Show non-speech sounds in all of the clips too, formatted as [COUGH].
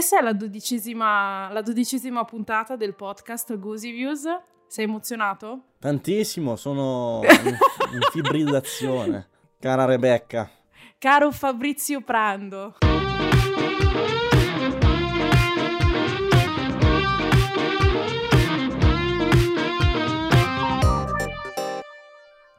Questa è la dodicesima, la dodicesima puntata del podcast Goosey Views. Sei emozionato? Tantissimo, sono in, [LAUGHS] in fibrillazione. Cara Rebecca. Caro Fabrizio Prando.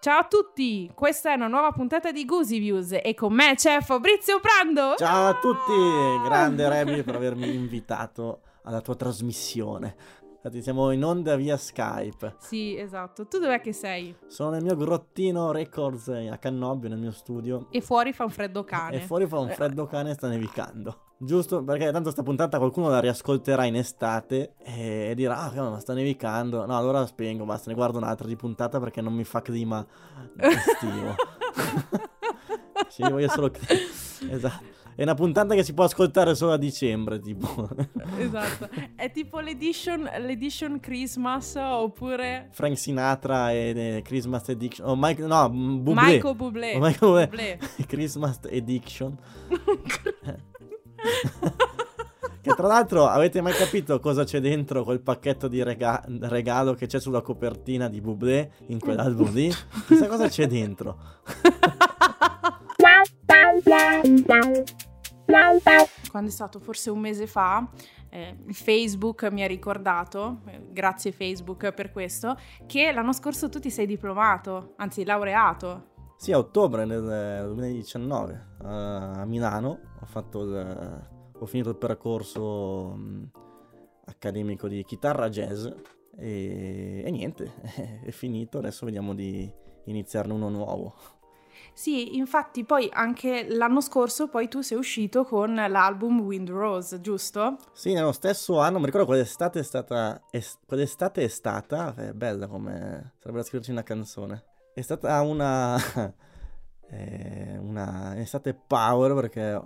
Ciao a tutti, questa è una nuova puntata di Goosey Views e con me c'è Fabrizio Prando. Ciao a tutti, grande [LAUGHS] Rebi per avermi invitato alla tua trasmissione. Infatti siamo in onda via Skype. Sì, esatto. Tu dov'è che sei? Sono nel mio grottino Records a Cannobio, nel mio studio. E fuori fa un freddo cane. E fuori fa un freddo cane e sta nevicando. Giusto perché tanto sta puntata qualcuno la riascolterà in estate e dirà ah ma sta nevicando. No, allora spengo, basta, ne guardo un'altra di puntata perché non mi fa clima estivo. [LAUGHS] sì, voglio solo... esatto. È una puntata che si può ascoltare solo a dicembre, tipo. esatto. È tipo l'edition, l'edition Christmas oppure... Frank Sinatra e, e Christmas Edition. O Mike, no, Bublé. Michael Bublé. O Michael Bublé. [LAUGHS] Christmas Edition. [LAUGHS] che tra l'altro avete mai capito cosa c'è dentro quel pacchetto di rega- regalo che c'è sulla copertina di Bublé in quell'album lì? Chissà cosa c'è dentro. Quando è stato forse un mese fa, eh, Facebook mi ha ricordato, eh, grazie Facebook per questo, che l'anno scorso tu ti sei diplomato, anzi laureato. Sì, a ottobre del 2019 a Milano ho, il, ho finito il percorso mh, accademico di chitarra jazz e, e niente, [LAUGHS] è finito, adesso vediamo di iniziarne uno nuovo. Sì, infatti poi anche l'anno scorso poi tu sei uscito con l'album Wind Rose, giusto? Sì, nello stesso anno, mi ricordo quell'estate è stata... Es, quell'estate è stata... è bella come... sarebbe da scriverci una canzone. È stata una... [LAUGHS] eh, una estate power perché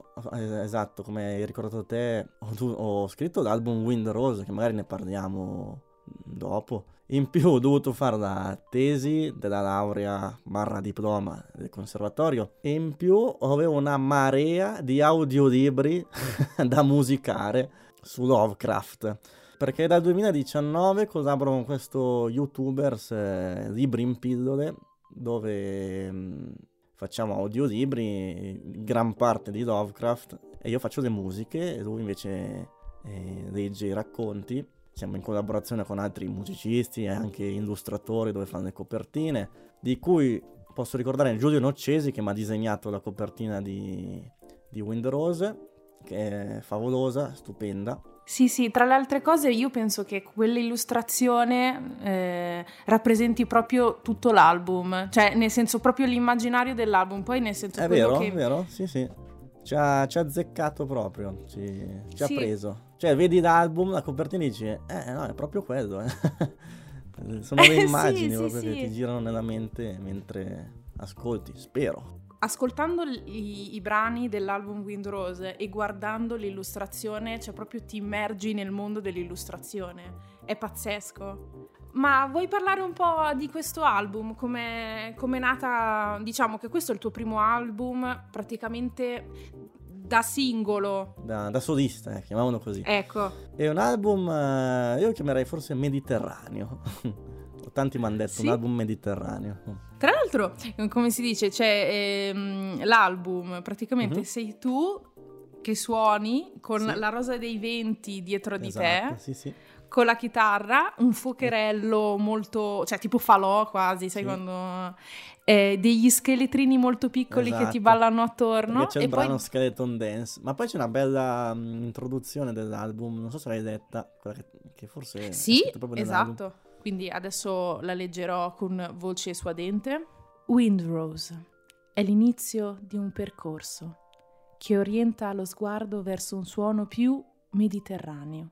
esatto come hai ricordato te ho, ho scritto l'album Wind Rose che magari ne parliamo dopo in più ho dovuto fare la tesi della laurea barra diploma del conservatorio e in più avevo una marea di audiolibri [LAUGHS] da musicare su Lovecraft. Perché dal 2019 collaboro con questo youtuber eh, Libri in pillole dove mm, facciamo audiolibri, gran parte di Lovecraft e io faccio le musiche e lui invece eh, legge i racconti siamo in collaborazione con altri musicisti e anche illustratori dove fanno le copertine, di cui posso ricordare Giulio Noccesi che mi ha disegnato la copertina di, di Wind Rose, che è favolosa, stupenda. Sì, sì, tra le altre cose io penso che quell'illustrazione eh, rappresenti proprio tutto l'album, cioè nel senso proprio l'immaginario dell'album, poi nel senso... È vero, che... è vero, sì, sì. Ci ha, ci ha azzeccato proprio, ci, ci sì. ha preso. Cioè, vedi l'album, la copertina e dici, eh no, è proprio quello. Eh. [LAUGHS] Sono le [LAUGHS] immagini sì, proprio sì, che ti girano nella mente mentre ascolti, spero. Ascoltando i, i, brani dell'album Wind Rose e guardando l'illustrazione, cioè proprio ti immergi nel mondo dell'illustrazione. È pazzesco. Ma vuoi parlare un po' di questo album? Come è nata? Diciamo che questo è il tuo primo album, praticamente da singolo. Da, da solista, eh, chiamavano così. Ecco. È un album, eh, io chiamerei forse mediterraneo. [LAUGHS] Tanti mi hanno detto sì? un album mediterraneo. Tra l'altro, come si dice, c'è ehm, l'album, praticamente mm-hmm. sei tu che suoni con sì. la rosa dei venti dietro di esatto, te. Sì, sì con la chitarra, un fuocherello molto, cioè tipo falò quasi, sai sì. quando... Eh, degli scheletrini molto piccoli esatto. che ti esatto. ballano attorno. Perché c'è il brano poi... Skeleton Dance, ma poi c'è una bella um, introduzione dell'album, non so se l'hai letta, quella che, che forse... Sì, esatto, quindi adesso la leggerò con voce suadente. Windrose è l'inizio di un percorso che orienta lo sguardo verso un suono più mediterraneo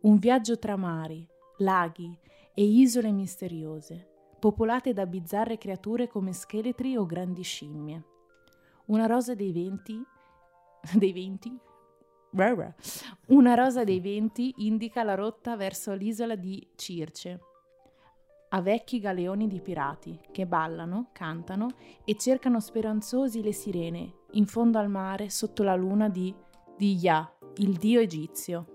un viaggio tra mari, laghi e isole misteriose, popolate da bizzarre creature come scheletri o grandi scimmie. Una rosa dei venti... dei venti? Una rosa dei venti indica la rotta verso l'isola di Circe, a vecchi galeoni di pirati che ballano, cantano e cercano speranzosi le sirene in fondo al mare sotto la luna di, di Ya, il dio egizio.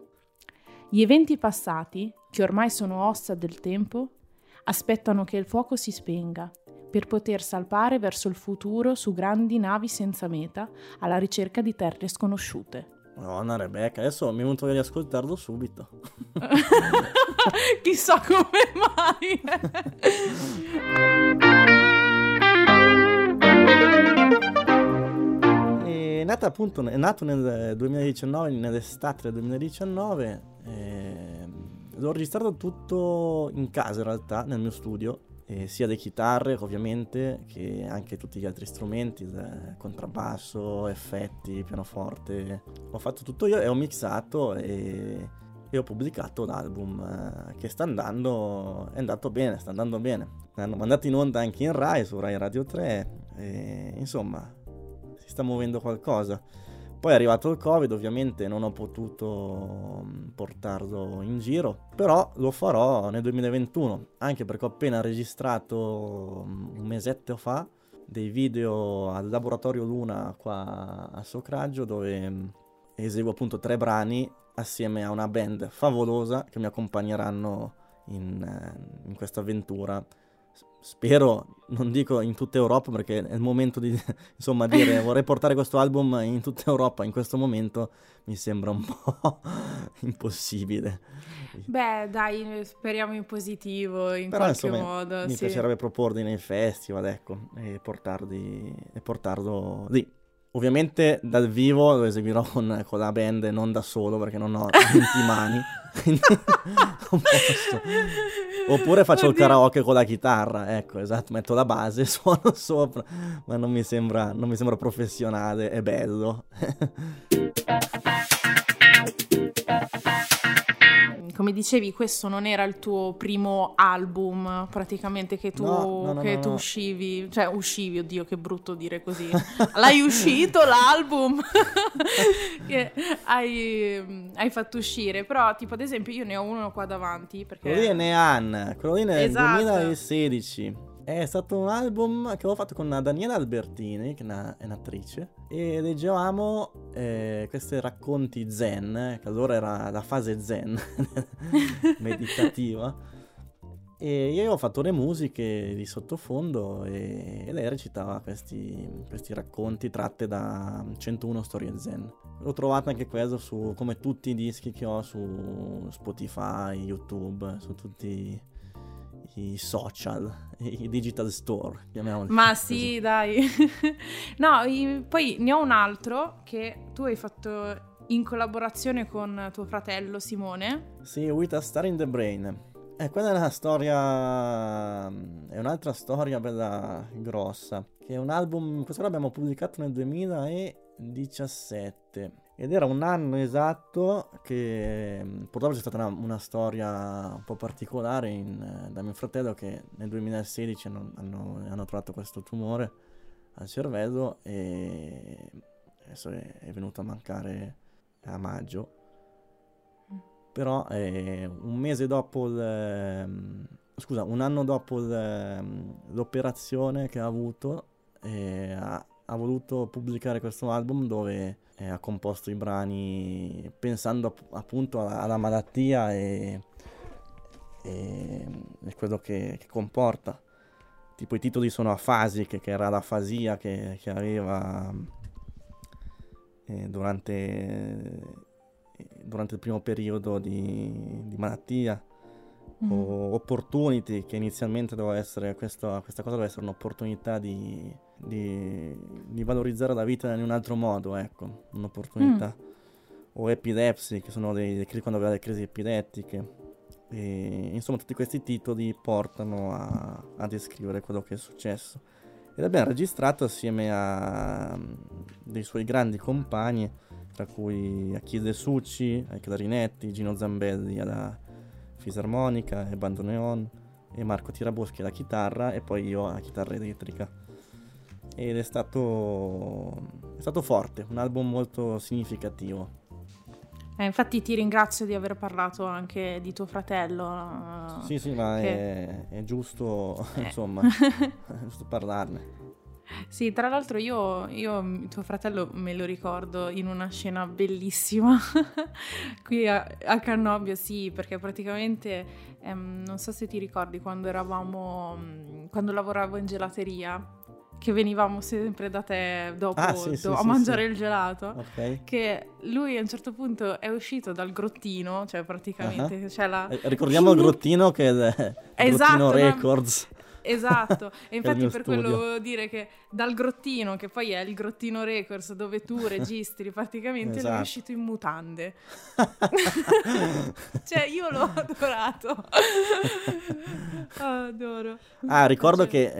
Gli eventi passati, che ormai sono ossa del tempo, aspettano che il fuoco si spenga per poter salpare verso il futuro su grandi navi senza meta alla ricerca di terre sconosciute. Madonna Rebecca, adesso mi è venuto di ascoltarlo subito. [LAUGHS] Chissà come mai. è [LAUGHS] nata appunto, è nato nel 2019, nell'estate del 2019. Eh, l'ho registrato tutto in casa in realtà, nel mio studio eh, sia le chitarre ovviamente che anche tutti gli altri strumenti, contrabbasso, effetti, pianoforte. Ho fatto tutto io e ho mixato e, e ho pubblicato l'album eh, che sta andando, è andato bene, sta andando bene. L'hanno mandato in onda anche in Rai, su Rai Radio 3 e insomma si sta muovendo qualcosa. Poi è arrivato il Covid, ovviamente non ho potuto mm, portarlo in giro, però lo farò nel 2021, anche perché ho appena registrato mm, un mesetto fa dei video al laboratorio Luna qua a Socraggio dove mm, eseguo appunto tre brani assieme a una band favolosa che mi accompagneranno in, eh, in questa avventura spero, non dico in tutta Europa perché è il momento di [LAUGHS] insomma dire [LAUGHS] vorrei portare questo album in tutta Europa, in questo momento mi sembra un po' [LAUGHS] impossibile. Beh, dai, speriamo in positivo in Però, qualche insomma, modo. Mi sì. piacerebbe proporli nei festival, ecco, e, portarli, e portarlo lì. Ovviamente dal vivo lo eseguirò con, con la band e non da solo perché non ho [LAUGHS] 20 mani. Quindi [LAUGHS] non posso. Oppure faccio Oddio. il karaoke con la chitarra, ecco, esatto, metto la base, [LAUGHS] suono sopra, ma non mi sembra, non mi sembra professionale e bello. Dicevi, questo non era il tuo primo album, praticamente che tu, No, no, che no, tu uscivi, cioè uscivi, oddio che brutto dire così. [LAUGHS] L'hai uscito l'album [LAUGHS] che hai, hai fatto uscire, però tipo ad esempio io ne ho uno qua davanti perché... Quello lì è Nean, quello lì nel Esatto. 2016. È stato un album che avevo fatto con Daniela Albertini, che è una- è un'attrice, e leggevamo eh, questi racconti zen, che allora era la fase zen [LAUGHS] meditativa. E io ho fatto le musiche di sottofondo e, e lei recitava questi, questi racconti tratte da 101 storie zen. L'ho trovato anche questo su, come tutti i dischi che ho su Spotify, YouTube, su tutti i social, i digital store, chiamiamoli. Ma così. sì, dai. [LAUGHS] no, poi ne ho un altro che tu hai fatto in collaborazione con tuo fratello Simone. Sì, With a Star in the Brain. Eh, quella è una storia. È un'altra storia bella grossa. Che è un album. Questo l'abbiamo pubblicato nel 2017. Ed era un anno esatto che mm, purtroppo c'è stata una, una storia un po' particolare in, eh, da mio fratello che nel 2016 hanno, hanno- hanno trovato questo tumore al cervello e adesso è, è venuto a mancare a maggio. Però eh, un mese dopo il, ehm, scusa un anno dopo il, ehm, l'operazione che ha avuto eh, ha, ha voluto pubblicare questo album dove eh, ha composto i brani pensando app- appunto alla, malattia e, e, e quello che, che comporta tipo i titoli sono afasiche che era l'afasia che, che aveva eh, durante eh, durante il primo periodo di, di malattia Mm. o opportunity che inizialmente doveva essere questa, questa cosa doveva essere un'opportunità di, di, di valorizzare la vita in un altro modo ecco un'opportunità. O epilepsy che sono dei, dei quando aveva le crisi epilettiche. E insomma tutti questi titoli portano a, a descrivere quello che è successo. Ed abbiamo registrato assieme a mm, dei suoi grandi compagni tra cui Achille Succi ai clarinetti, Gino Zambelli alla fisarmonica e bandoneon e Marco Tiraboschi alla chitarra e poi io alla chitarra elettrica ed è stato, è stato forte, un album molto significativo. Eh, infatti ti ringrazio di aver parlato anche di tuo fratello. Sì, sì, ma che- è, è giusto, [LAUGHS] Eh. insomma, [LAUGHS] è giusto parlarne. Sì, tra l'altro io, io, tuo fratello me lo ricordo in una scena bellissima [LAUGHS] qui a, a Cannobio, sì, perché praticamente, ehm, non so se ti ricordi quando eravamo, quando lavoravo in gelateria, che venivamo sempre da te dopo Ah, sì, sì, a sì, mangiare il gelato. Ok. Che lui a un certo punto è uscito dal grottino, cioè praticamente c'è la... Eh, Ricordiamo il grottino che è Esatto, grottino no? Records. Esatto, [LAUGHS] e infatti per studio. quello volevo dire che dal grottino, che poi è il grottino Records dove tu [LAUGHS] registri praticamente, lui è Esatto. uscito in mutande. [LAUGHS] cioè io l'ho adorato. Adoro. Ah, ricordo Cioè, che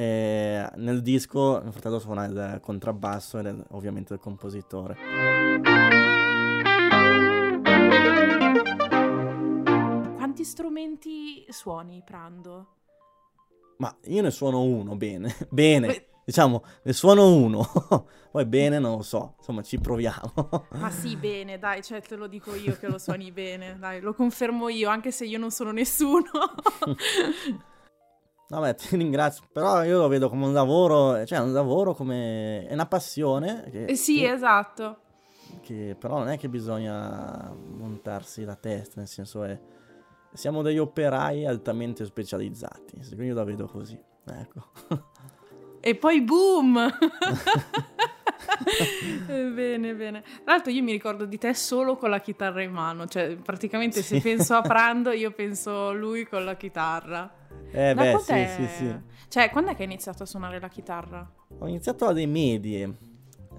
eh, nel disco mio fratello suona il contrabbasso ed è ovviamente il compositore. Quanti strumenti suoni, Prando? Ma io ne suono uno, bene, [LAUGHS] bene, Beh- diciamo, ne suono uno, [LAUGHS] poi bene non lo so, insomma ci proviamo. [LAUGHS] Ma sì, bene, dai, cioè te lo dico io che lo suoni bene, dai, lo confermo io, anche se io non sono nessuno. Vabbè, ti ringrazio, però io lo vedo come un lavoro, cioè un lavoro come... è una passione, che, Eh sì, che- esatto. che però non è che bisogna montarsi la testa, nel senso è... Siamo degli operai altamente specializzati, quindi io la vedo così, ecco. E poi boom! [LAUGHS] Eh, bene, bene. Tra l'altro io mi ricordo di te solo con la chitarra in mano, cioè praticamente se Sì. penso a Prando [LAUGHS] io penso a lui con la chitarra. Eh Da beh, sì, sì, sì. Cioè, quando è che hai iniziato a suonare la chitarra? Ho iniziato alle medie.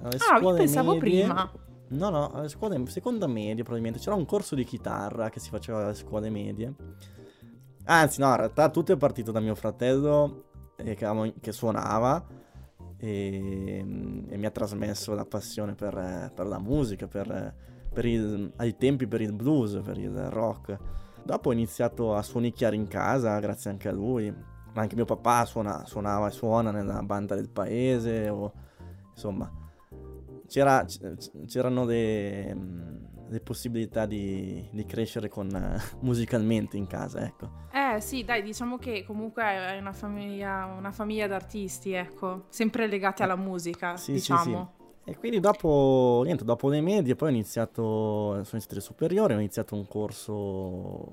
Alle Ah, io pensavo medie- prima. No, no, alle scuole, seconda media probabilmente. C'era un corso di chitarra che si faceva alle scuole medie. Anzi, no, in realtà tutto è partito da mio fratello eh, che, che suonava e, e mi ha trasmesso la passione per, eh, per la musica, per, eh, per il, ai tempi per il blues, per il rock. Dopo ho iniziato a suonicchiare in casa, grazie anche a lui. Ma anche mio papà suona- suonava e suona nella banda del paese, o insomma, c'era- c'erano le, le possibilità di, di crescere con, eh, [LAUGHS] musicalmente in casa, ecco. Eh sì, dai, diciamo che comunque è una famiglia, una famiglia d'artisti, ecco, sempre legati alla musica, Sì, sì, diciamo. E quindi dopo, niente, dopo le medie poi ho iniziato, sono iniziato le superiori, ho iniziato un corso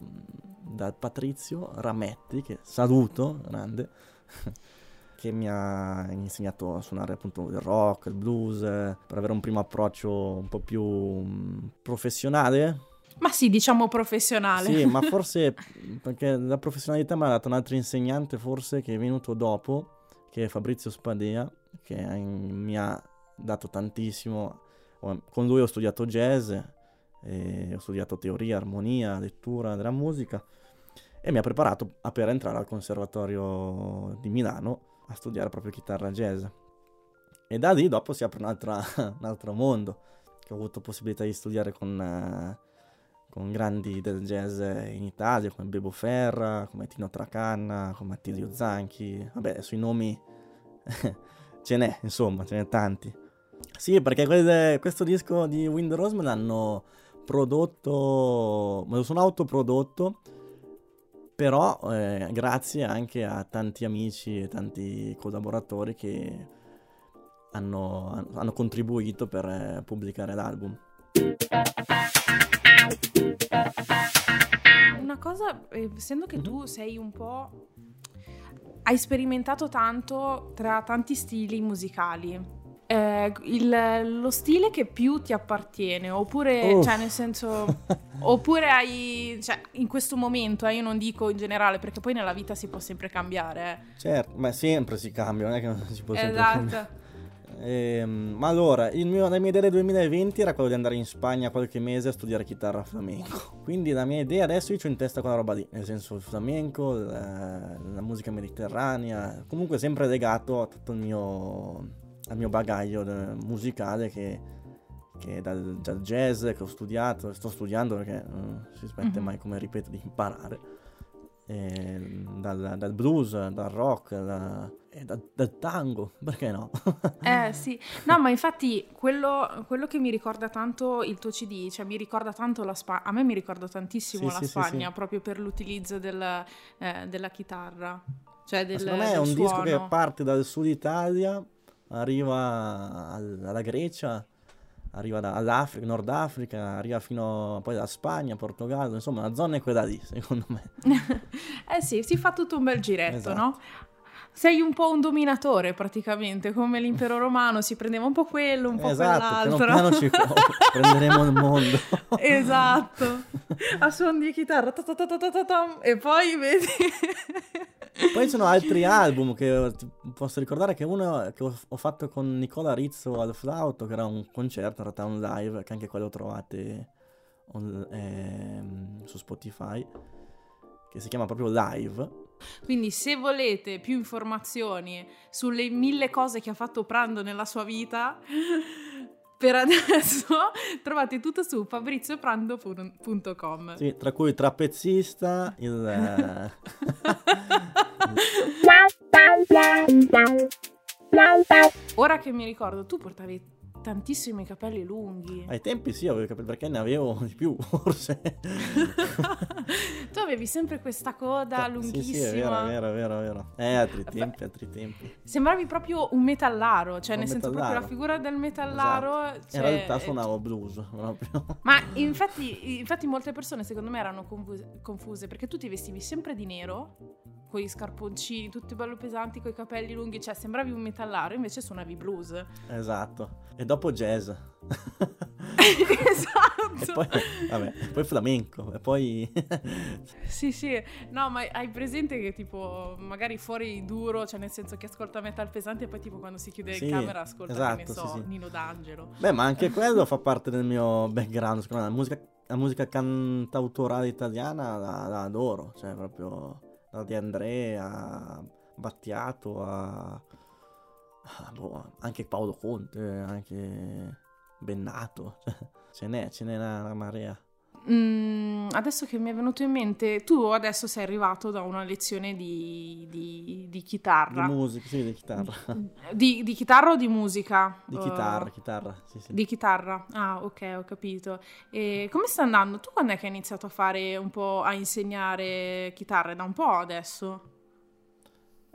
dal Patrizio Rametti, che saluto, grande, [LAUGHS] che mi ha insegnato a suonare appunto il rock, il blues, per avere un primo approccio un po' più mm, professionale. Ma sì, diciamo professionale. Sì, ma [LAUGHS] forse perché la professionalità mi ha dato un altro insegnante forse che è venuto dopo, che è Fabrizio Spadea, che mi ha dato tantissimo. Con lui ho studiato jazz, ho studiato teoria, armonia, lettura della musica e mi ha preparato per entrare al Conservatorio di Milano a studiare proprio chitarra jazz. E da lì dopo si apre [LAUGHS] un altro mondo, che ho avuto possibilità di studiare con, eh, con grandi del jazz in Italia, come Bebo Ferra, come Tino Tracanna, come Attilio Zanchi. Vabbè, sui nomi [LAUGHS] ce n'è, insomma, ce n'è tanti. Sì, perché quel- questo disco di Wind Rose me l'hanno prodotto, me lo sono autoprodotto, però eh, grazie anche a tanti amici e tanti collaboratori che hanno, hanno contribuito per eh, pubblicare l'album. Una cosa, eh, essendo che Mhm. tu sei un po'... hai sperimentato tanto tra tanti stili musicali, eh, il- lo stile che più ti appartiene, oppure, Uff. cioè nel senso, [LAUGHS] oppure hai, cioè in questo momento, eh, io non dico in generale, perché poi nella vita si può sempre cambiare, Certo, ma sempre si cambia, non è che non si può eh. sempre Esatto. cambiare. Ehm, ma allora, il mio, la mia idea del 2020 era quello di andare in Spagna qualche mese a studiare chitarra flamenco. Quindi la mia idea adesso io ho in testa quella roba lì, nel senso il flamenco, la, la musica mediterranea, comunque sempre legato a tutto il mio, al mio bagaglio de- musicale che, che dal, dal jazz che ho studiato, sto studiando perché non si smette Mhm. mai, come ripeto, di imparare. E dal, dal blues, dal rock, da- e dal, dal tango, [LAUGHS] perché no? Eh [LAUGHS] sì, no, ma infatti quello, quello che mi ricorda tanto il tuo CD, cioè mi ricorda tanto la Spagna, a me mi ricorda tantissimo Sì, la sì, Spagna sì. proprio per l'utilizzo del, eh, della chitarra, cioè del, Secondo me è un disco che suono. parte dal sud Italia, arriva al- alla Grecia, arriva da- all'Africa, Nord Africa, arriva fino poi alla Spagna, Portogallo, insomma la zona è quella lì, [LAUGHS] secondo me. [LAUGHS] Eh sì, si fa tutto un bel giretto, Esatto. no? Sei un po' un dominatore praticamente, come l'impero romano, si prendeva un po' quello, un po' esatto, piano quell'altro. piano ci [LAUGHS] prenderemo il mondo. [LAUGHS] Esatto, a suon di chitarra, e poi vedi... Poi ci sono altri [LAUGHS] album che posso ricordare che uno che ho, fatto con Nicola Rizzo al flauto, che era un concerto, in realtà un live, che anche quello trovate on- ehm, su Spotify, che si chiama proprio Live. Quindi se volete più informazioni sulle mille cose che ha fatto Prando nella sua vita, [LAUGHS] per adesso [LAUGHS] trovate tutto su fabrizioprando.com. Sì, tra cui il trapezzista, il... eh, [LAUGHS] Ora che mi ricordo, tu portavi tantissimi capelli lunghi. ai tempi sì, avevo i capelli perché ne avevo di più, [LAUGHS] forse. [LAUGHS] tu avevi sempre questa coda lunghissima. Sì, sì, è vero, è vero, è vero, è vero. Eh, altri tempi, altri tempi. Sembravi proprio un metallaro, cioè Un nel senso metallaro. proprio la figura del metallaro. In cioè, realtà suonavo blues, proprio. Ma infatti, infatti molte persone secondo me erano confuse, confuse perché tu ti vestivi sempre di nero, con gli scarponcini tutti bello pesanti, con i capelli lunghi, cioè sembravi un metallaro, invece suonavi blues. Esatto. E dopo jazz. [LAUGHS] esatto. E poi, vabbè, poi flamenco, e poi... [LAUGHS] Sì, sì, no, ma hai presente che tipo magari fuori duro, cioè nel senso che ascolta metal pesante e poi tipo quando si chiude Sì, in camera ascolta, che ne esatto, so, sì, sì. Nino D'Angelo. Beh, ma anche quello fa parte del mio background, secondo me. La musica, la musica cantautorale italiana la, la adoro, cioè proprio da Di Andrea, a Battiato, a... a boh, anche Paolo Conte, anche Bennato, [LAUGHS] ce n'è, ce n'è una, una marea. Mm, adesso che mi è venuto in mente, tu adesso sei arrivato da una lezione di, di- di Di chitarra. musica, sì, di chitarra. Di, di chitarra o di musica? Di Uh, chitarra, chitarra, sì, sì. Di chitarra, ah ok, ho capito. E come sta andando? Tu quando è che hai iniziato a fare un po' a insegnare chitarra? Da un po' adesso?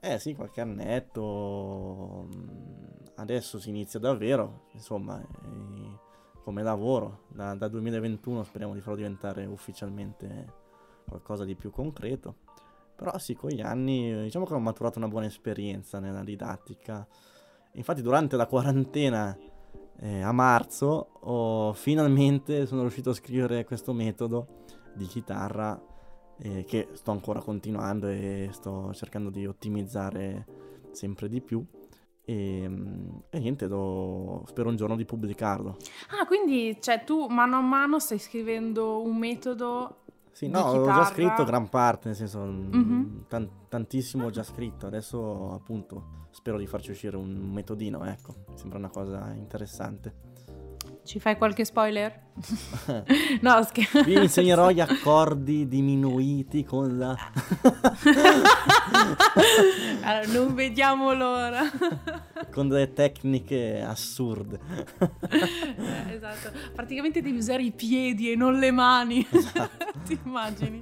Eh sì, qualche annetto. mm, Adesso si inizia davvero, insomma, eh, come lavoro. Da, da 2021 speriamo di farlo diventare ufficialmente qualcosa di più concreto. Però sì, con gli anni diciamo che ho maturato una buona esperienza nella didattica. Infatti durante la quarantena eh, a marzo ho finalmente sono riuscito a scrivere questo metodo di chitarra eh, che sto ancora continuando e sto cercando di ottimizzare sempre di più. E, mm, e niente, lo- spero un giorno di pubblicarlo. Ah, quindi cioè, tu mano a mano stai scrivendo un metodo Sì, no, ho già chitarra? scritto gran parte, nel senso, mm, Mhm. tan- tantissimo ho già scritto. Adesso, appunto, spero di farci uscire un metodino, ecco. Mi sembra una cosa interessante. Ci fai qualche spoiler? [LAUGHS] no, scherzo. Vi insegnerò gli accordi diminuiti con la... [LAUGHS] allora, non vediamo l'ora. [LAUGHS] con delle tecniche assurde. Eh, esatto. Praticamente devi usare i piedi e non le mani. Esatto. Ti immagini?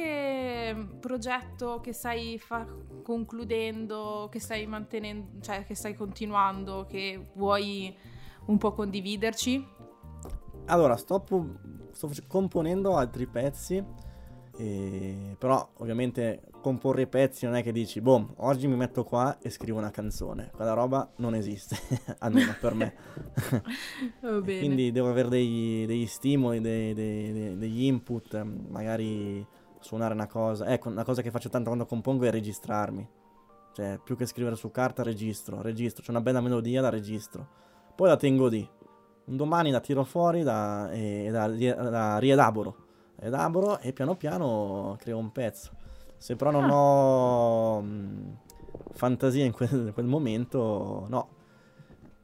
Qualche progetto che stai fa- concludendo, che stai mantenendo, cioè che stai continuando, che vuoi un po' condividerci? Allora, sto, pu- sto componendo altri pezzi, e- però ovviamente comporre i pezzi non è che dici, boh, oggi mi metto qua e scrivo una canzone. Quella roba non esiste, [LAUGHS] almeno per me. [LAUGHS] Quindi devo avere dei- degli stimoli, dei- dei- degli input, magari suonare una cosa. Ecco, una cosa che faccio tanto quando compongo è registrarmi. Cioè, più che scrivere su carta, registro, registro. C'è una bella melodia, la registro. Poi la tengo lì. Un domani la tiro fuori la- e la, la rielaboro. Elaboro e piano piano creo un pezzo. Se però non Ah. ho mh, fantasia in quel, in quel momento, no.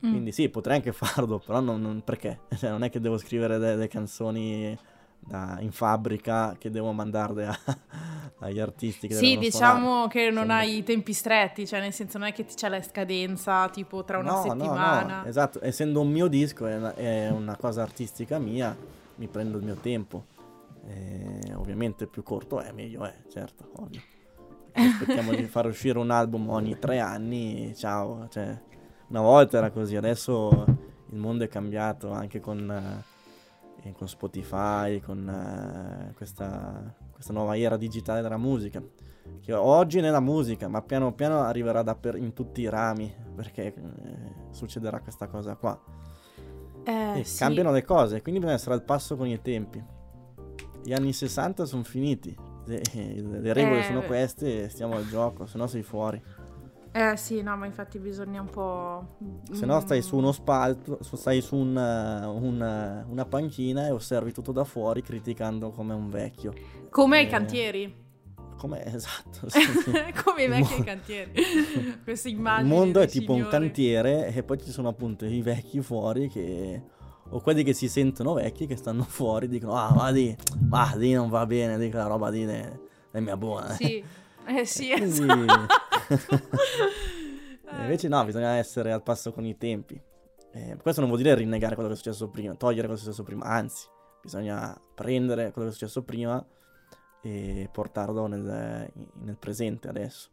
Mm. Quindi sì, potrei anche farlo, però non, non- perché? [LAUGHS] Cioè, non è che devo scrivere delle canzoni da- in fabbrica che devo mandarle a- [LAUGHS] agli artisti che Sì, diciamo suonare. che non Insomma. hai i tempi stretti, cioè nel senso non è che ti c'è la scadenza tipo tra una No, no, settimana. no, esatto, essendo un mio disco, è una, è una cosa artistica mia, mi prendo il mio tempo. Eh, ovviamente più corto è, meglio è, certo, ovvio. aspettiamo di far uscire un album ogni tre anni, ciao, cioè, una volta era così, adesso il mondo è cambiato anche con, con Spotify, con eh, questa, questa nuova era digitale della musica che oggi nella musica, ma piano piano arriverà per, in tutti i rami, perché eh, succederà questa cosa qua. Eh, e sì. cambiano le cose, quindi bisogna essere al passo con i tempi. Gli anni 60 sono finiti, le, le regole Eh, sono queste, stiamo al gioco, se no sei fuori. Eh sì, no, ma infatti bisogna un po'... Se no stai su Mm, uno spalto, stai su un, uh, un, uh, una panchina e osservi tutto da fuori criticando come un vecchio. Come i eh, cantieri. Come [LAUGHS] esatto. sì. [LAUGHS] Come i Il vecchi mo- cantieri. [LAUGHS] Queste Il immagini. mondo è tipo un signori. cantiere e poi ci sono appunto i vecchi fuori che... O quelli che si sentono vecchi che stanno fuori dicono ah ma di, ma di non va bene, di quella roba di ne, è mia buona. Sì, eh sì, esatto. E [LAUGHS] Invece no, bisogna essere al passo con i tempi. Eh, questo non vuol dire rinnegare quello che è successo prima, togliere quello che è successo prima, anzi, bisogna prendere quello che è successo prima e portarlo nel, nel presente adesso.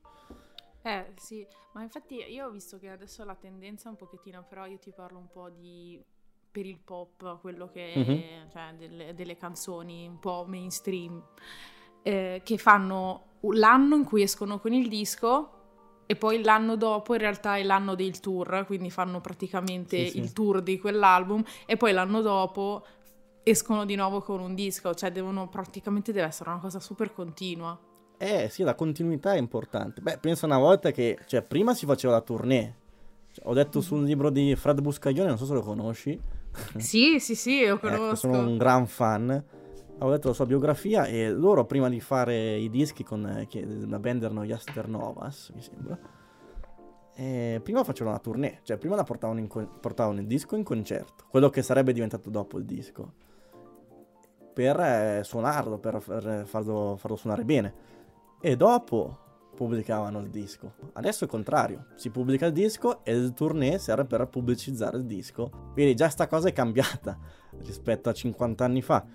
Eh sì, ma infatti io ho visto che adesso la tendenza è un pochettino, però io ti parlo un po' di per il pop, quello che Mhm. cioè delle, delle canzoni un po' mainstream, eh, che fanno l'anno in cui escono con il disco e poi l'anno dopo in realtà è l'anno del tour, quindi fanno praticamente Sì, sì. il tour di quell'album e poi l'anno dopo escono di nuovo con un disco, cioè devono praticamente deve essere una cosa super continua. Eh sì, la continuità è importante. Beh, penso una volta che, cioè, prima si faceva la tournée. Cioè, ho detto sul libro di Fred Buscaglione, non so se lo conosci. Sì, sì, sì, lo [LAUGHS] Ecco, conosco. sono un gran fan. Ho letto la sua biografia e loro prima di fare i dischi con eh, la band erano Yaster Novas, mi sembra. eh, prima facevano la tournée, cioè prima la portavano, con- portavano il disco in concerto, quello che sarebbe diventato dopo il disco, per eh, suonarlo, per, per farlo, farlo suonare bene. E dopo pubblicavano il disco. Adesso è il contrario, si pubblica il disco e il tournée serve per pubblicizzare il disco. Quindi già sta cosa è cambiata [LAUGHS] rispetto a 50 anni fa.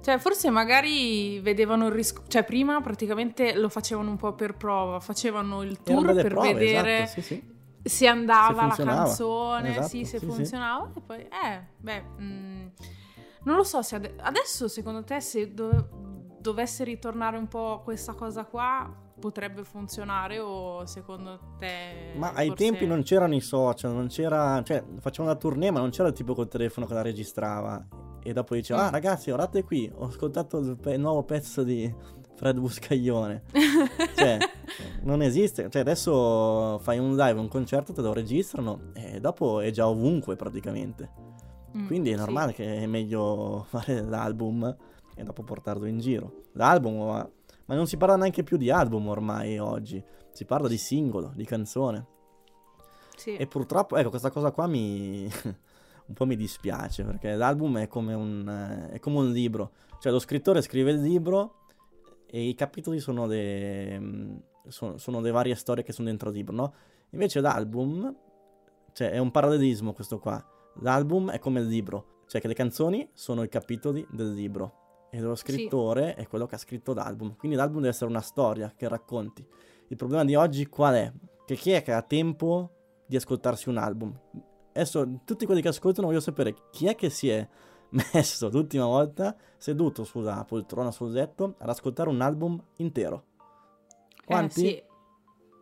Cioè, forse magari vedevano il rischio. Cioè, prima praticamente lo facevano un po' per prova, facevano il tour per prove, vedere esatto, sì, sì. se andava Se la canzone, Esatto, sì, se funzionava. E poi, eh, beh, mm, non lo so se ade- adesso secondo te se do- dovesse ritornare un po' questa cosa qua potrebbe funzionare o secondo te... Ma ai forse- tempi non c'erano i social, non c'era, cioè facevano la tournée ma non c'era il tipo col telefono che la registrava e dopo diceva Mm. ah ragazzi guardate qui ho ascoltato il, pe- nuovo pezzo di Fred Buscaglione [LAUGHS] cioè non esiste cioè adesso fai un live un concerto te lo registrano e dopo è già ovunque praticamente Mm, quindi è sì. normale che è meglio [LAUGHS] fare l'album e dopo portarlo in giro l'album ma, ma non si parla neanche più di album ormai oggi si parla di singolo di canzone Sì. e purtroppo, ecco, questa cosa qua mi... [LAUGHS] un po' mi dispiace, perché l'album è come un, eh, è come un libro. Cioè, lo scrittore scrive il libro e i capitoli sono le, mm, sono, sono le varie storie che sono dentro il libro, no? Invece l'album, cioè, è un parallelismo questo qua. L'album è come il libro, cioè che le canzoni sono i capitoli del libro. E lo scrittore è quello che ha scritto l'album. Quindi l'album deve essere una storia che racconti. Il problema di oggi qual è? Che chi è che ha tempo di ascoltarsi un album. Adesso tutti quelli che ascoltano voglio sapere chi è che si è [LAUGHS] messo l'ultima volta seduto sulla poltrona sul letto ad ascoltare un album intero. Quanti? Eh, sì.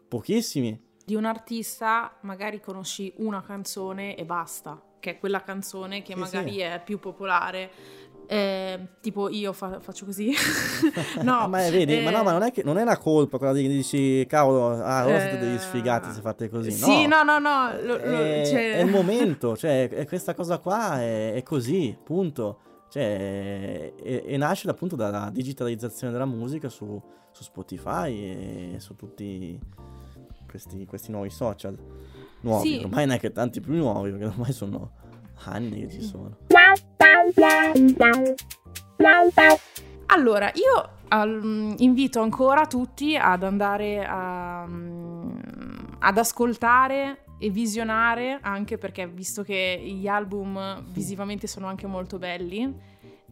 Pochissimi. di un artista magari conosci una canzone e basta, che è quella canzone che Sì, magari sì. è più popolare. Eh, tipo io fa- faccio così. [LAUGHS] no, ma, vedi, ma no, eh, ma non è, che, non è una colpa quella di dici, cavolo, ah, allora siete eh, degli sfigati se fate così. Sì, no, no, no. lo- lo- è, cioè- è il [LAUGHS] momento, cioè, è- questa cosa qua è, è così, punto. Cioè, e, nasce appunto dalla digitalizzazione della musica su, su Spotify e su tutti questi, questi nuovi social. Nuovi, Sì. ormai neanche tanti più nuovi, perché ormai sono anni che ci sono. Allora, io al- invito ancora tutti ad andare a, mm, ad ascoltare e visionare, anche perché visto che gli album visivamente sono anche molto belli,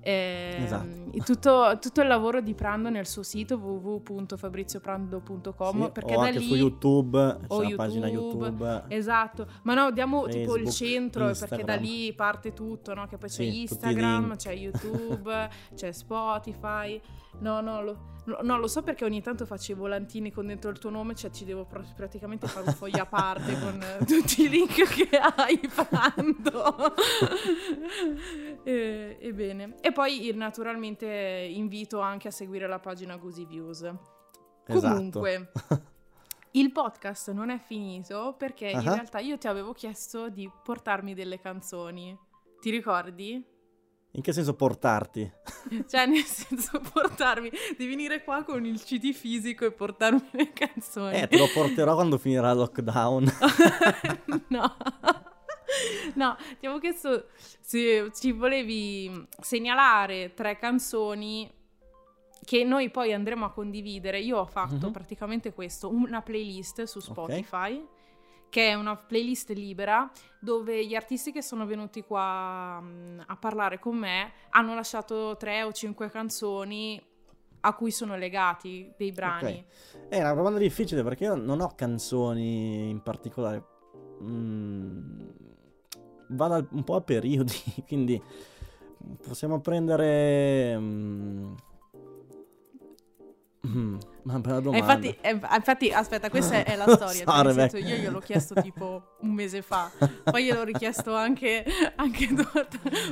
Eh, Esatto. tutto, tutto il lavoro di Prando nel suo sito www.fabrizioprando.com Sì, perché o da anche lì su YouTube, c'è o una pagina YouTube, YouTube. Esatto, ma no, diamo tipo il Facebook, centro perché da Instagram. lì parte tutto, no? Che poi c'è Sì, Instagram, c'è YouTube, [LAUGHS] c'è Spotify. No, no lo, no, lo so perché ogni tanto faccio i volantini con dentro il tuo nome, cioè ci devo pr- praticamente fare un foglio a parte [LAUGHS] con tutti i link che hai Prando. [LAUGHS] e, e bene. E poi naturalmente invito anche a seguire la pagina Goosey Views. Esatto. Comunque, [LAUGHS] il podcast non è finito perché in Ah. realtà io ti avevo chiesto di portarmi delle canzoni. Ti ricordi? In che senso portarti? [LAUGHS] Cioè, nel senso, portarmi di venire qua con il CD fisico e portarmi le canzoni. Eh, te lo porterò quando finirà il lockdown. [LAUGHS] no. [LAUGHS] No, ti avevo chiesto se ci volevi segnalare tre canzoni che noi poi andremo a condividere. Io ho fatto Mhm. praticamente questo, una playlist su Spotify, che è una playlist libera dove gli artisti che sono venuti qua mm, a parlare con me hanno lasciato tre o cinque canzoni a cui sono legati dei brani. È una domanda difficile perché io non ho canzoni in particolare. Mm, vado al- un po' a periodi, [LAUGHS] quindi possiamo prendere... mm, mm, una bella E domanda. infatti, eh, infatti, aspetta, questa è la [LAUGHS] storia. Senso, io gliel'ho chiesto [LAUGHS] tipo un mese fa, poi gliel'ho richiesto anche, anche.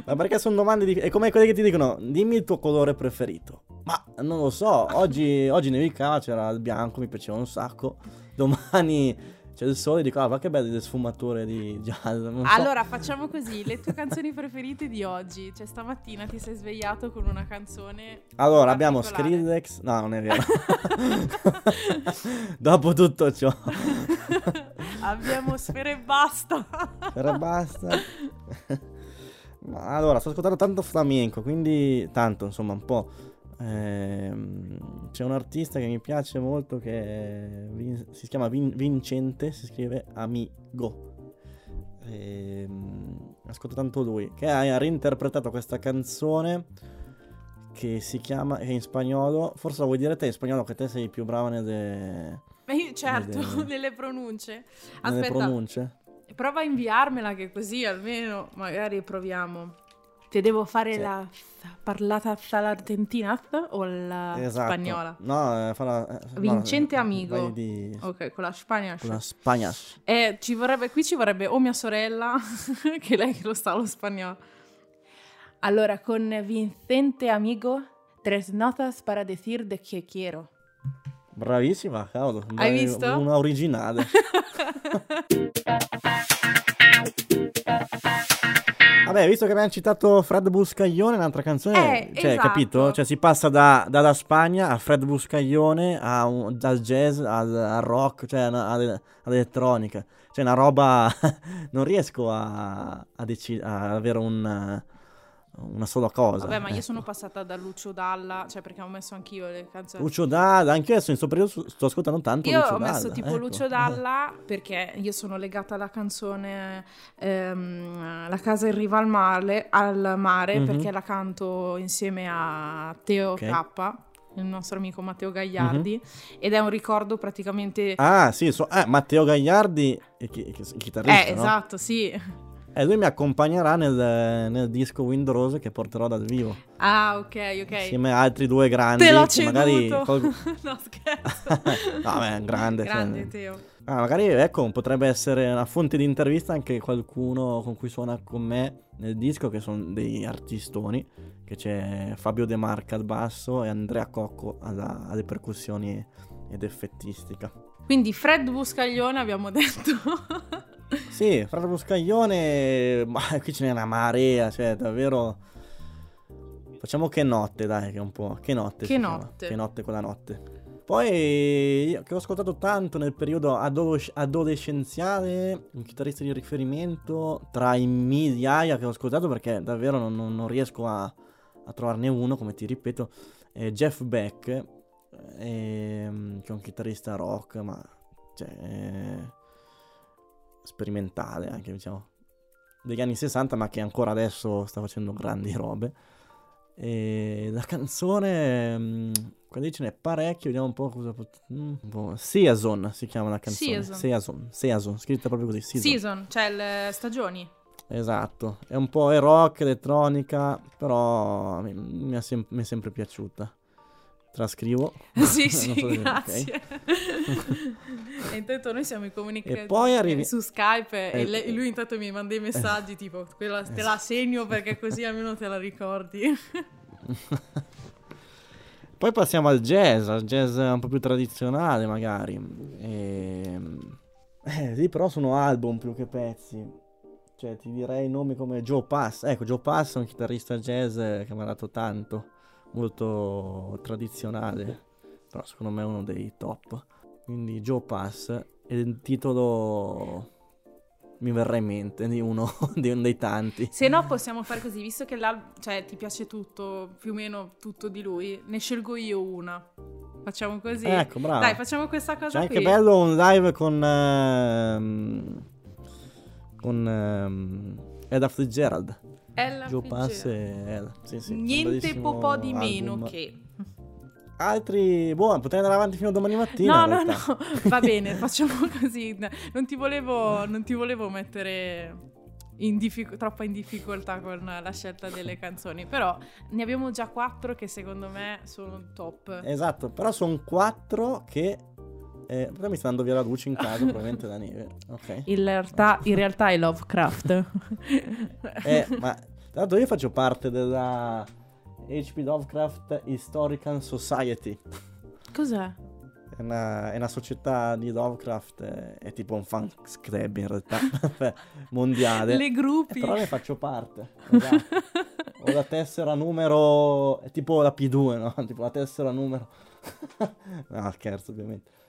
Ma perché sono domande difficili? È come quelli che ti dicono, dimmi il tuo colore preferito. Ma non lo so, oggi, oggi nevicava, c'era il bianco, mi piaceva un sacco. Domani c'è il sole, dico, ah, ma che belle le sfumature di jazz. Non so. Allora, facciamo così, le tue canzoni preferite di oggi. Cioè, stamattina ti sei svegliato con una canzone... Allora, abbiamo. Skrillex. No, non è vero. [LAUGHS] Dopo tutto ciò. [LAUGHS] Abbiamo sfere e basta. Però basta. [LAUGHS] Ma allora, sto ascoltando tanto flamenco, quindi tanto, insomma, un po'. Ehm, c'è un artista che mi piace molto che Vin- si chiama Vin- Vincente, si scrive Amigo. Ehm, ascolto tanto lui, che ha reinterpretato questa canzone che si chiama, è in spagnolo, forse la vuoi dire te in spagnolo che te sei più brava nelle, io, certo, [LAUGHS] Nelle- nelle pronunce. nelle Aspetta, pronunce. prova a inviarmela che così almeno magari proviamo. Ti devo fare Sì. la parlata all'argentina o la Esatto. spagnola? No, eh, fa la, eh, no, Vincente eh, Amigo. vai di- Ok, con la Spagna. con la Spagna. Eh, ci vorrebbe, qui ci vorrebbe o mia sorella, [LAUGHS] che lei che lo sa lo spagnolo. Allora, con Vincente Amigo, tres notas para decir de que quiero. Bravissima, cavolo. Hai visto? Una originale. [LAUGHS] Vabbè, visto che abbiamo citato Fred Buscaglione, un'altra canzone, Eh, cioè, esatto. capito? Cioè, si passa da- dalla Spagna a Fred Buscaglione a un- dal jazz al, al rock, cioè all'elettronica. Cioè, una roba. [LAUGHS] non riesco a, a, deci- a avere un, una sola cosa. Vabbè, ma io ecco. sono passata da Lucio Dalla, cioè perché ho messo anch'io le canzoni. Lucio Dalla, anche adesso in questo periodo sto- ascoltando tanto Io Lucio ho messo Dalla, tipo ecco. Lucio Dalla perché io sono legata alla canzone ehm, La casa in riva al mare, al mare Mhm. perché la canto insieme a Teo Ok. K, il nostro amico Matteo Gagliardi, ed è un ricordo praticamente... Ah, sì, so- eh, Matteo Gagliardi, il, chi- il chitarrista, eh, no? esatto, sì. E lui mi accompagnerà nel, nel disco Wind Rose che porterò dal vivo, Ah, ok, ok. insieme a altri due grandi. Te l'ho magari ceduto. col- [LAUGHS] no, scherzo. [LAUGHS] no, beh, è un grande. cioè- Grande Teo. Ah, magari, ecco, potrebbe essere una fonte di intervista anche qualcuno con cui suona con me nel disco, che sono dei artistoni, che c'è Fabio De Marca al basso e Andrea Cocco alla- alle percussioni ed effettistica. Quindi Fred Buscaglione abbiamo detto. [LAUGHS] Sì, Fra Buscaglione, ma [LAUGHS] qui ce n'è una marea, cioè davvero... Facciamo che notte, dai, che un po'... Che notte. Che si chiama. notte. Che notte quella notte. Poi, io che ho ascoltato tanto nel periodo adolesc- adolescenziale, un chitarrista di riferimento tra i migliaia che ho ascoltato, perché davvero non, non- non riesco a, a trovarne uno, come ti ripeto, è Jeff Beck, ehm, che è un chitarrista rock, ma... Cioè, è sperimentale anche, diciamo, degli anni 60, ma che ancora adesso sta facendo grandi robe. E la canzone, mm, qua lì ce n'è parecchio, vediamo un po' cosa pot- mm, un po'. Season si chiama la canzone. Season. Season, Season, scritta proprio così, Season. Season, cioè le stagioni. Esatto, è un po' rock, elettronica, però mi, mi è, sem- mi è sempre piaciuta. Trascrivo. [LAUGHS] sì, sì, so grazie. e intanto noi siamo E poi arrivi- su Skype e Eh, lei- lui intanto mi manda i messaggi tipo quella te la segno [LAUGHS] perché così almeno te la ricordi. [LAUGHS] Poi passiamo al jazz, al jazz un po' più tradizionale magari. E... Eh, lì però sono album più che pezzi. Cioè ti direi nomi come Joe Pass. Ecco, Joe Pass è un chitarrista jazz che mi ha dato tanto, molto tradizionale. Però secondo me è uno dei top. Quindi Joe Pass e il titolo mi verrà in mente di uno [LAUGHS] di uno dei tanti. Se no possiamo fare così, visto che cioè ti piace tutto, più o meno tutto di lui, ne scelgo io una. Facciamo così. Ecco, bravo. Dai, facciamo questa cosa C'è qui. anche bello un live con ehm, con ehm, Ella Fitzgerald. Ella Joe Pass Fitzgerald. e Ella. Sì, sì, Niente po' di meno album. che. Altri, boh, potrei andare avanti fino a domani mattina. No, no, no, va [LAUGHS] bene, facciamo così. Non ti volevo, non ti volevo mettere in diffic- troppo in difficoltà con la scelta delle canzoni, però ne abbiamo già quattro che secondo me sono top. Esatto, però sono quattro che... Eh, però mi sta andando via la luce in casa, probabilmente da neve. Ok. In realtà, in realtà è Lovecraft. Eh, ma l'altro io faccio parte della HP Lovecraft Historical Society. Cos'è? È una, è una società di Lovecraft, è, è tipo un fan club in realtà, [LAUGHS] mondiale. Le gruppi. Eh, però ne faccio parte. esatto. Ho la tessera numero, è tipo la P2, no? Tipo la tessera numero... [LAUGHS] no, scherzo ovviamente.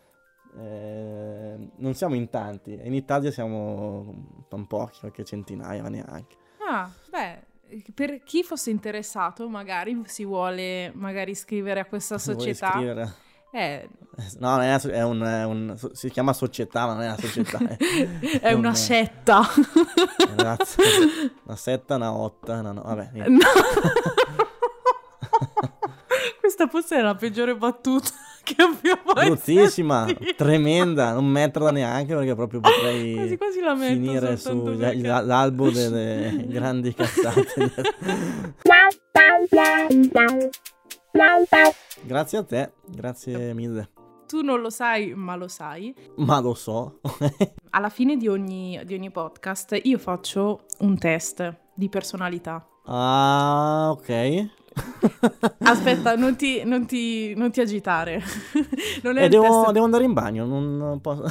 Eh, non siamo in tanti, in Italia siamo un pochi, qualche centinaia, ma neanche. Ah, beh, per chi fosse interessato, magari si vuole magari iscrivere a questa [LAUGHS] vuoi società. iscrivere- Eh, [LAUGHS] No, è una è un, è un- si chiama società, ma non è una società. [LAUGHS] È, è una un- setta. Grazie. Una setta, una otta, una no. Vabbè. No. Questa forse è la peggiore battuta che abbiamo bruttissima, tremenda, non metterla neanche perché proprio [LAUGHS] potrei Quasi quasi la metto finire soltanto su perché- delle [LAUGHS] grandi cazzate. grazie a te, grazie mille. Tu non lo sai, ma lo sai. Ma lo so. [LAUGHS] Alla fine di ogni, di ogni podcast io faccio un test di personalità. ah, ok. [LAUGHS] Aspetta, non ti, non ti- non ti agitare. [LAUGHS] Non è Eh, devo, test- devo andare in bagno, non posso...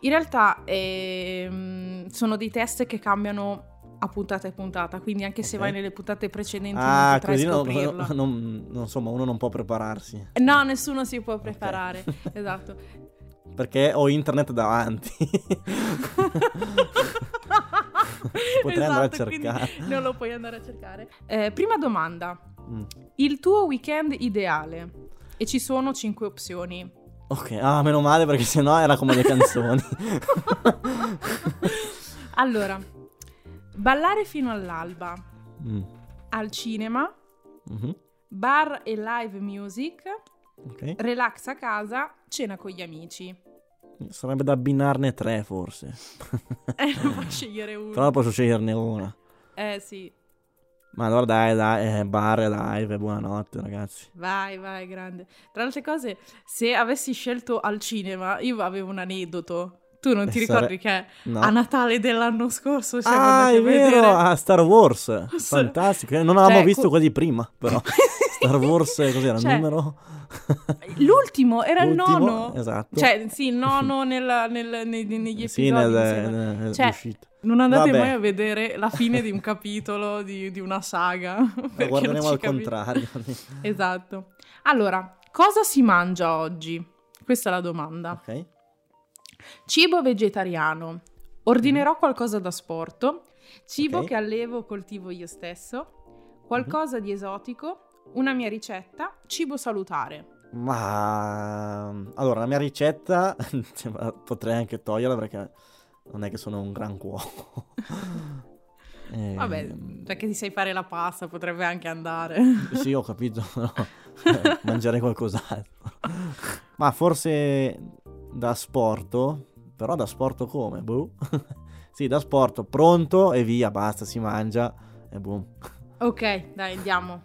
In realtà ehm, sono dei test che cambiano a puntata e puntata, quindi anche se Ok. vai nelle puntate precedenti ah, non potrai così no- scoprirlo. non, insomma, uno non può prepararsi. No, nessuno si può preparare. [LAUGHS] esatto. Perché ho internet davanti. [LAUGHS] Potrei andare a Esatto, cercare. Non lo puoi andare a cercare. Eh, prima domanda. Mm. Il tuo weekend ideale? E ci sono cinque opzioni. Ok, ah, meno male perché sennò era come le [LAUGHS] canzoni. [LAUGHS] Allora, ballare fino all'alba, Mm, al cinema, mhm, bar e live music, Ok. relax a casa, cena con gli amici. Sarebbe da abbinarne tre forse. Eh, non [LAUGHS] puoi scegliere uno. Però posso sceglierne una. Eh sì, Ma allora dai, dai, eh, bar live, buonanotte ragazzi. vai, vai, grande. Tra le altre cose, se avessi scelto al cinema, io avevo un aneddoto. Tu non ti Eh, ricordi che No. a Natale dell'anno scorso siamo Ah, andati a vedere... vero, a Star Wars. [LAUGHS] Fantastico. Non avevamo Cioè, visto co- quelli prima, però. [LAUGHS] Star Wars, cos'era? Cioè, il numero? L'ultimo era il L'ultimo, nono. Esatto. Cioè, sì, il [LAUGHS] nono nella- nel- nei- negli episodi. sì, nel, nel- Cioè, uscito. Non andate Vabbè. mai a vedere la fine di un capitolo di, di una saga. Non guarderemo al contrario. Esatto. Allora, cosa si mangia oggi? Questa è la domanda. ok. Cibo vegetariano. Ordinerò qualcosa da sport. Cibo Ok. che allevo o coltivo io stesso. Qualcosa di esotico. Una mia ricetta. Cibo salutare. Ma allora, la mia ricetta [LAUGHS] cioè, potrei anche toglierla perché non è che sono un gran cuoco. eh, [LAUGHS] Vabbè, perché ti sai fare la pasta, potrebbe anche andare. [LAUGHS] sì, ho capito, no. mangiare qualcos'altro. Ma forse da sporto, però da sporto come? Boh. [LAUGHS] sì, da sporto, pronto e via, basta, si mangia e boom. Ok, dai, andiamo.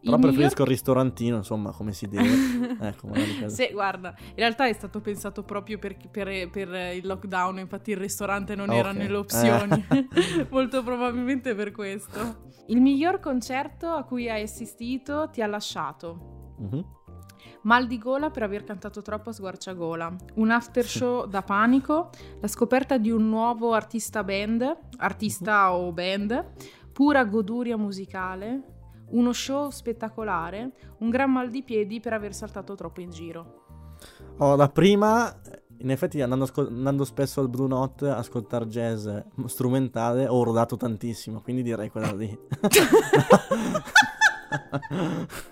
Però il preferisco miglior... il ristorantino, insomma, come si deve. [LAUGHS] ecco, sì, guarda, in realtà è stato pensato proprio per, per, per il lockdown, infatti il ristorante non okay. era nelle opzioni. Eh. [LAUGHS] Molto probabilmente per questo. Il miglior concerto a cui hai assistito ti ha lasciato. Mm-hmm. Mal di gola per aver cantato troppo a sguarciagola, un after show da panico, la scoperta di un nuovo artista band, artista mm-hmm. o band, pura goduria musicale, uno show spettacolare, un gran mal di piedi per aver saltato troppo in giro. Oh, la prima, in effetti andando, ascol- andando spesso al Blue Note a ascoltare jazz strumentale ho rodato tantissimo, quindi direi quella lì. [LAUGHS]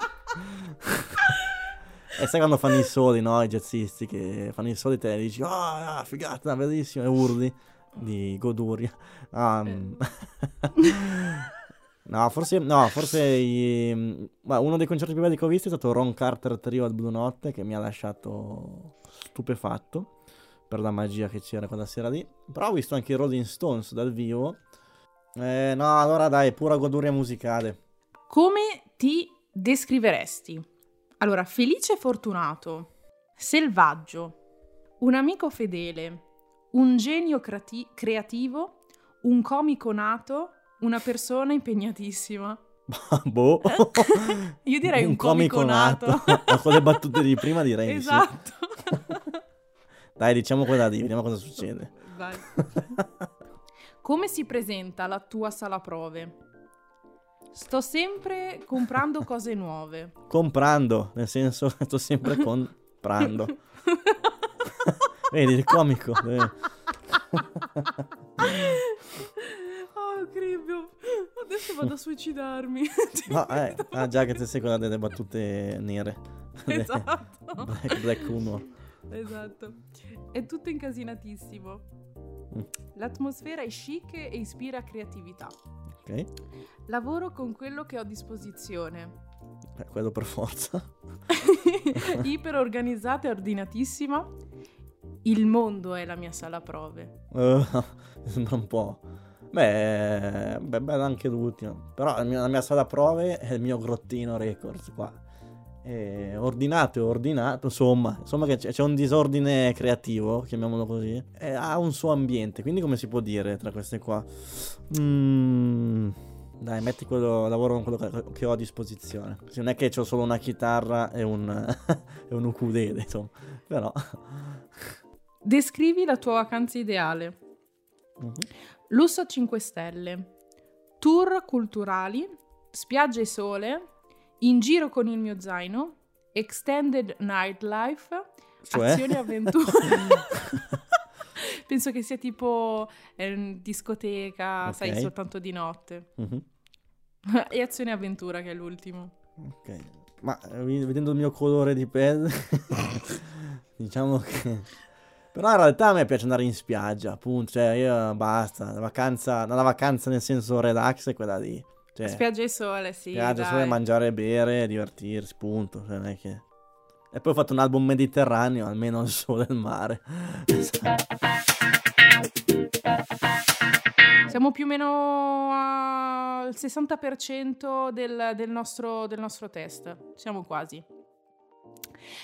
[LAUGHS] [LAUGHS] E sai quando fanno i soli, no? I jazzisti che fanno i soli te dici, oh, ah, figata, bellissimo, e urli di goduria. Um, [LAUGHS] No, forse, no, forse i, uno dei concerti più belli che ho visto è stato Ron Carter Trio al Blue Notte che mi ha lasciato stupefatto per la magia che c'era quella sera lì. Però ho visto anche i Rolling Stones dal vivo. Eh, no, allora dai, pura goduria musicale. Come ti descriveresti? Allora, felice e fortunato, selvaggio, un amico fedele, un genio creati- creativo, un comico nato una persona impegnatissima. [LAUGHS] boh. [LAUGHS] Io direi un, un comico, comico nato. nato. [LAUGHS] con le battute di prima direi Esatto. Sì. Dai, diciamo quella lì, vediamo cosa succede. Come si presenta la tua sala prove? Sto sempre comprando cose nuove. [LAUGHS] Comprando, nel senso [LAUGHS] sto sempre comprando. [LAUGHS] Vedi, il comico. Cribbio, adesso vado a suicidarmi. no, eh, ah già che te sei quella delle battute nere. Esatto. Black, Black Humor. Esatto. È tutto incasinatissimo. L'atmosfera è chic e ispira creatività. Ok. Lavoro con quello che ho a disposizione. Eh, quello per forza. [LAUGHS] Iper organizzata e ordinatissima. Il mondo è la mia sala prove. Uh, [LAUGHS] sembra un po'. Beh, beh, bella anche l'ultima. Però la mia, la mia sala prove è il mio grottino records qua. È ordinato e ordinato, insomma, insomma che c'è, un disordine creativo, chiamiamolo così, e ha un suo ambiente, quindi come si può dire tra queste qua? Mm, dai, metti quello, lavoro con quello che, ho a disposizione. Se non è che ho solo una chitarra e un, [LAUGHS] e un ukulele, insomma, però... Descrivi la tua vacanza ideale. Mm-hmm. Lusso 5 stelle, tour culturali, spiagge e sole, in giro con il mio zaino, extended nightlife, cioè? azione e avventura. [LAUGHS] Penso che sia tipo eh, discoteca, okay. sai, soltanto di notte. Mm-hmm. e azione e avventura che è l'ultimo. Ok, ma eh, vedendo il mio colore di pelle, [LAUGHS] diciamo che però in realtà a me piace andare in spiaggia, appunto, cioè io basta, la vacanza, la vacanza nel senso relax è quella lì. Cioè, spiaggia e sole, sì. Spiaggia e sole, mangiare bere, divertirsi, punto. Cioè, non è che... E poi ho fatto un album mediterraneo, almeno il sole e il mare. Siamo più o meno al 60% del, del, nostro, del nostro test. Siamo quasi.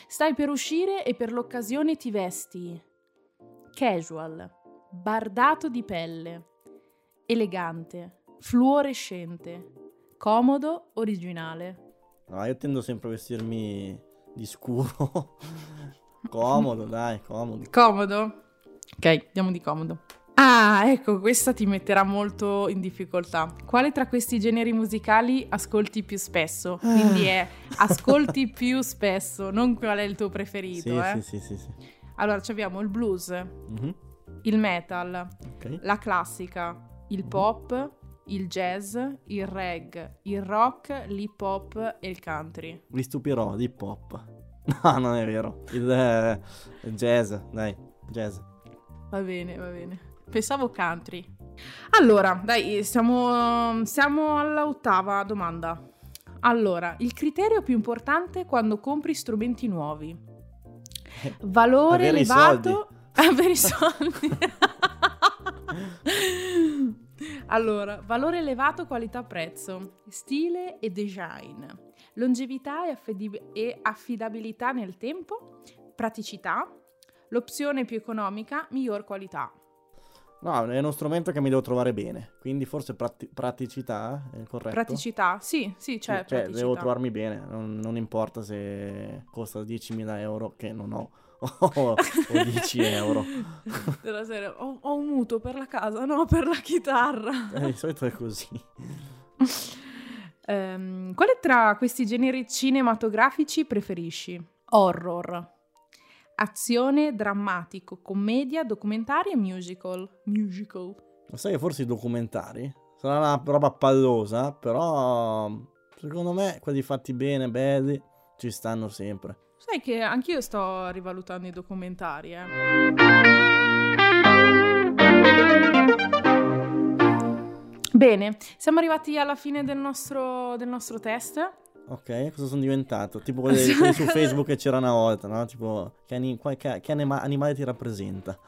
Stai per uscire e per l'occasione ti vesti casual, bardato di pelle, elegante, fluorescente, comodo, originale. No, io tendo sempre a vestirmi di scuro. [LAUGHS] comodo, dai, comodo. Comodo? Ok, andiamo di comodo. Ah, ecco, questa ti metterà molto in difficoltà. Quale tra questi generi musicali ascolti più spesso? Quindi è [LAUGHS] ascolti più spesso, non qual è il tuo preferito, sì, eh? Sì, sì, sì, sì. Allora, abbiamo il blues, mm-hmm. il metal, okay. la classica, il mm-hmm. pop, il jazz, il reggae, il rock, l'hip hop e il country. Vi stupirò, l'hip hop. [LAUGHS] No, non è vero. Il, eh, jazz, dai, jazz. Va bene, va bene. Pensavo country. Allora, dai, siamo, siamo all'ottava domanda. Allora, il criterio più importante quando compri strumenti nuovi. [LAUGHS] Valore Avere i elevato. [LAUGHS] Avere i soldi. Allora, valore elevato, qualità, prezzo, stile e design, longevità e, affidi- e affidabilità nel tempo, praticità, l'opzione più economica, miglior qualità. No, è uno strumento che mi devo trovare bene, quindi forse prati- praticità è corretto. Praticità, sì, sì, Sì, cioè, cioè, praticità. devo trovarmi bene, non, non importa se costa 10.000 euro che non ho, o, o 10 euro. [LAUGHS] Della serie, ho, ho un mutuo per la casa, no, per la chitarra. Eh, di solito è così. [LAUGHS] Ehm, quale tra questi generi cinematografici preferisci? Horror, azione, drammatico, commedia, documentario e musical. Musical. Sai che forse i documentari sarà una roba pallosa, però secondo me quelli fatti bene, belli, ci stanno sempre. Sai che anch'io sto rivalutando i documentari, eh. Bene, siamo arrivati alla fine del nostro, del nostro test. Ok, cosa sono diventato? Tipo quelli, quelli su [LAUGHS] Facebook che c'era una volta, no? Tipo, che, ani- qual- che- che anima- animale ti rappresenta?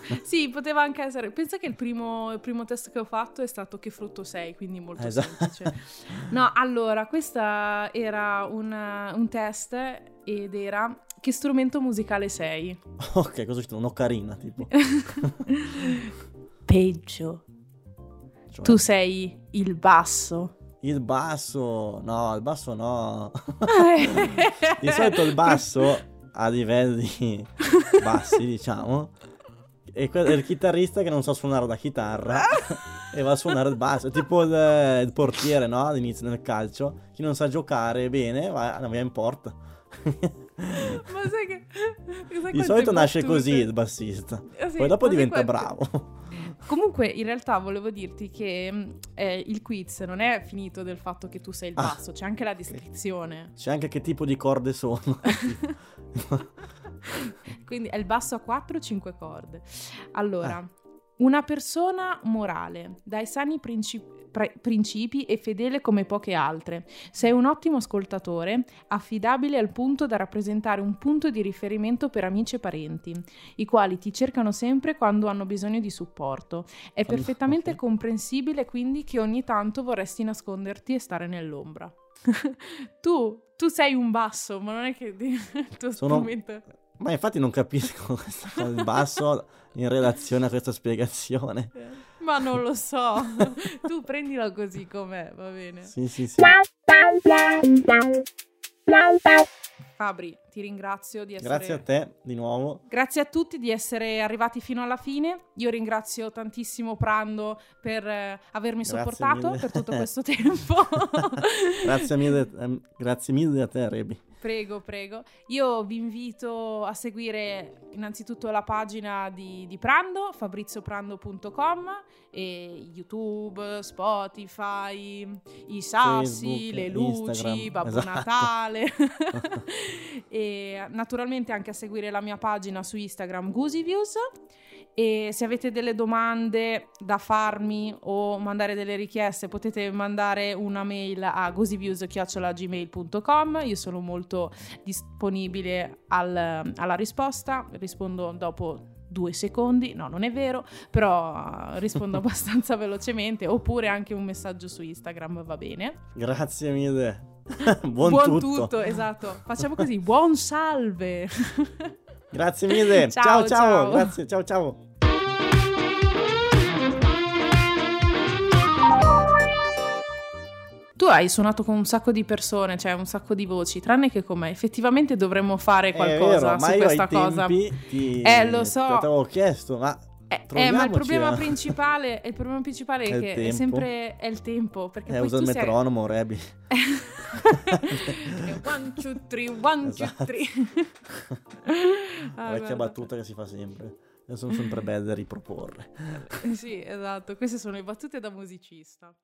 [LAUGHS] Sì, poteva anche essere. Pensa che il primo, il primo test che ho fatto è stato che frutto sei, quindi molto Esatto. semplice. No, allora, questa era un, un test ed era che strumento musicale sei? [LAUGHS] Ok, cosa c'è? Un'ocarina, tipo. [LAUGHS] Peggio. Cioè, Tu sei il basso. Il basso, no, il basso no. Di solito il basso a livelli bassi, diciamo, quel- è il chitarrista che non sa suonare la chitarra [LAUGHS] e va a suonare il basso. È tipo il, il portiere, no? All'inizio nel calcio, chi non sa giocare bene va, va in porta. Ma sai che... sai Di solito nasce battute? così il bassista, Eh sì, poi dopo diventa quante- bravo. Comunque, in realtà volevo dirti che mh, eh, il quiz non è finito del fatto che tu sei il Ah. basso, c'è anche la descrizione. C'è anche che tipo di corde sono. [LAUGHS] [LAUGHS] Quindi è il basso a 4 o 5 corde. Allora, Ah. una persona morale, dai sani princi- pre- principi e fedele come poche altre. Sei un ottimo ascoltatore, affidabile al punto da rappresentare un punto di riferimento per amici e parenti, i quali ti cercano sempre quando hanno bisogno di supporto. È perfettamente comprensibile quindi che ogni tanto vorresti nasconderti e stare nell'ombra. [LAUGHS] tu, tu sei un basso, ma non è che [LAUGHS] tuo Sono- strumento... Ma infatti non capisco [LAUGHS] questa cosa del basso in relazione a questa spiegazione. Ma non lo so. [LAUGHS] tu prendila così com'è, va bene. Sì, sì, sì. Fabri, ti ringrazio di essere Grazie a te di nuovo. Grazie a tutti di essere arrivati fino alla fine. Io ringrazio tantissimo Prando per eh, avermi Grazie sopportato mille. per tutto [LAUGHS] questo tempo. Grazie mille, ehm, grazie mille a te, Rebi. Prego, prego. Io vi invito a seguire innanzitutto la pagina di, di Prando, fabrizioprando.com, e YouTube, Spotify, i sassi, Facebook, le luci, Instagram, Babbo esatto. Natale. [LAUGHS] e naturalmente anche a seguire la mia pagina su Instagram, Goosiviews. E se avete delle domande da farmi o mandare delle richieste, potete mandare una mail a goosiviews.gmail.com. Io sono molto disponibile al- alla risposta, rispondo dopo due secondi, no non è vero, però rispondo [LAUGHS] abbastanza velocemente, oppure anche un messaggio su Instagram va bene. Grazie mille. [LAUGHS] Buon, tutto. esatto. Facciamo così, buon salve. [LAUGHS] Grazie mille. [LAUGHS] Ciao, ciao, ciao. Grazie, ciao, ciao. Tu hai suonato con un sacco di persone, cioè un sacco di voci, tranne che con me. Effettivamente dovremmo fare qualcosa vero, ma su questa cosa. ti, Eh, lo so. Ti avevo chiesto, ma Eh, eh, ma il problema principale, [LAUGHS] il problema principale è, che è sempre è il tempo. Perché eh, usa il sei... metronomo, Rebi. [LAUGHS] [LAUGHS] one, two, three, one, two, Esatto. three. Ah, Vecchia battuta che si fa sempre. E sono sempre belle da riproporre. Sì, esatto. Queste sono le battute da musicista.